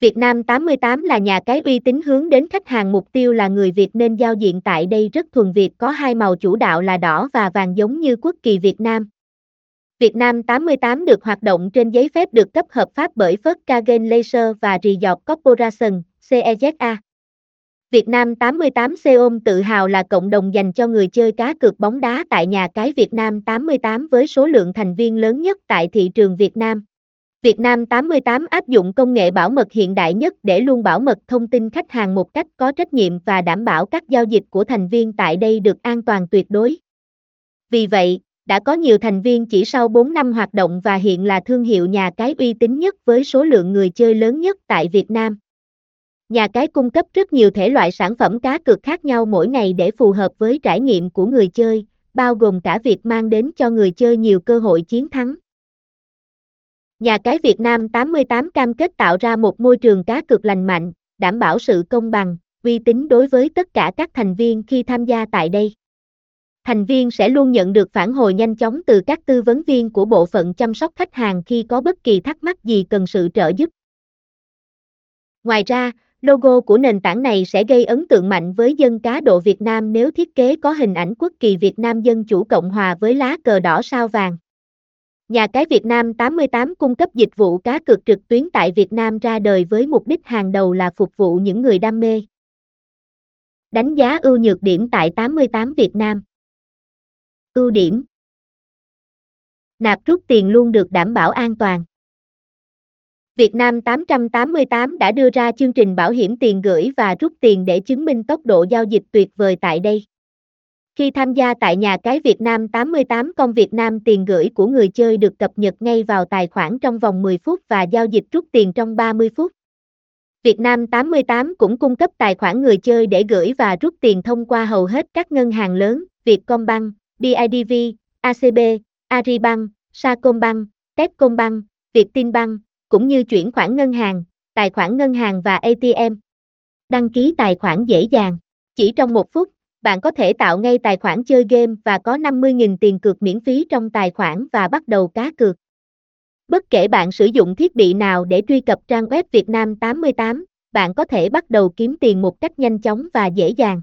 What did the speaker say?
Việt Nam 88 là nhà cái uy tín hướng đến khách hàng mục tiêu là người Việt nên giao diện tại đây rất thuần Việt có hai màu chủ đạo là đỏ và vàng giống như quốc kỳ Việt Nam. Việt Nam 88 được hoạt động trên giấy phép được cấp hợp pháp bởi Volkswagen Laser và Resort Corporation, CEZA. Việt Nam 88 Seom tự hào là cộng đồng dành cho người chơi cá cược bóng đá tại nhà cái Việt Nam 88 với số lượng thành viên lớn nhất tại thị trường Việt Nam. Việt Nam 88 áp dụng công nghệ bảo mật hiện đại nhất để luôn bảo mật thông tin khách hàng một cách có trách nhiệm và đảm bảo các giao dịch của thành viên tại đây được an toàn tuyệt đối. Vì vậy, đã có nhiều thành viên chỉ sau 4 năm hoạt động và hiện là thương hiệu nhà cái uy tín nhất với số lượng người chơi lớn nhất tại Việt Nam. Nhà cái cung cấp rất nhiều thể loại sản phẩm cá cược khác nhau mỗi ngày để phù hợp với trải nghiệm của người chơi, bao gồm cả việc mang đến cho người chơi nhiều cơ hội chiến thắng. Nhà cái Việt Nam 88 cam kết tạo ra một môi trường cá cược lành mạnh, đảm bảo sự công bằng, uy tín đối với tất cả các thành viên khi tham gia tại đây. Thành viên sẽ luôn nhận được phản hồi nhanh chóng từ các tư vấn viên của bộ phận chăm sóc khách hàng khi có bất kỳ thắc mắc gì cần sự trợ giúp. Ngoài ra, logo của nền tảng này sẽ gây ấn tượng mạnh với dân cá độ Việt Nam nếu thiết kế có hình ảnh quốc kỳ Việt Nam Dân Chủ Cộng Hòa với lá cờ đỏ sao vàng. Nhà cái Việt Nam 88 cung cấp dịch vụ cá cược trực tuyến tại Việt Nam ra đời với mục đích hàng đầu là phục vụ những người đam mê. Đánh giá ưu nhược điểm tại 88 Việt Nam. Ưu điểm Nạp rút tiền luôn được đảm bảo an toàn. Việt Nam 888 đã đưa ra chương trình bảo hiểm tiền gửi và rút tiền để chứng minh tốc độ giao dịch tuyệt vời tại đây. Khi tham gia tại nhà cái Việt Nam 88 công Việt Nam tiền gửi của người chơi được cập nhật ngay vào tài khoản trong vòng 10 phút và giao dịch rút tiền trong 30 phút. Việt Nam 88 cũng cung cấp tài khoản người chơi để gửi và rút tiền thông qua hầu hết các ngân hàng lớn, Vietcombank, BIDV, ACB, Aribank, Sacombank, Techcombank, Vietinbank, cũng như chuyển khoản ngân hàng, tài khoản ngân hàng và ATM. Đăng ký tài khoản dễ dàng. Chỉ trong một phút, bạn có thể tạo ngay tài khoản chơi game và có 50.000 tiền cược miễn phí trong tài khoản và bắt đầu cá cược. Bất kể bạn sử dụng thiết bị nào để truy cập trang web Việt Nam 88, bạn có thể bắt đầu kiếm tiền một cách nhanh chóng và dễ dàng.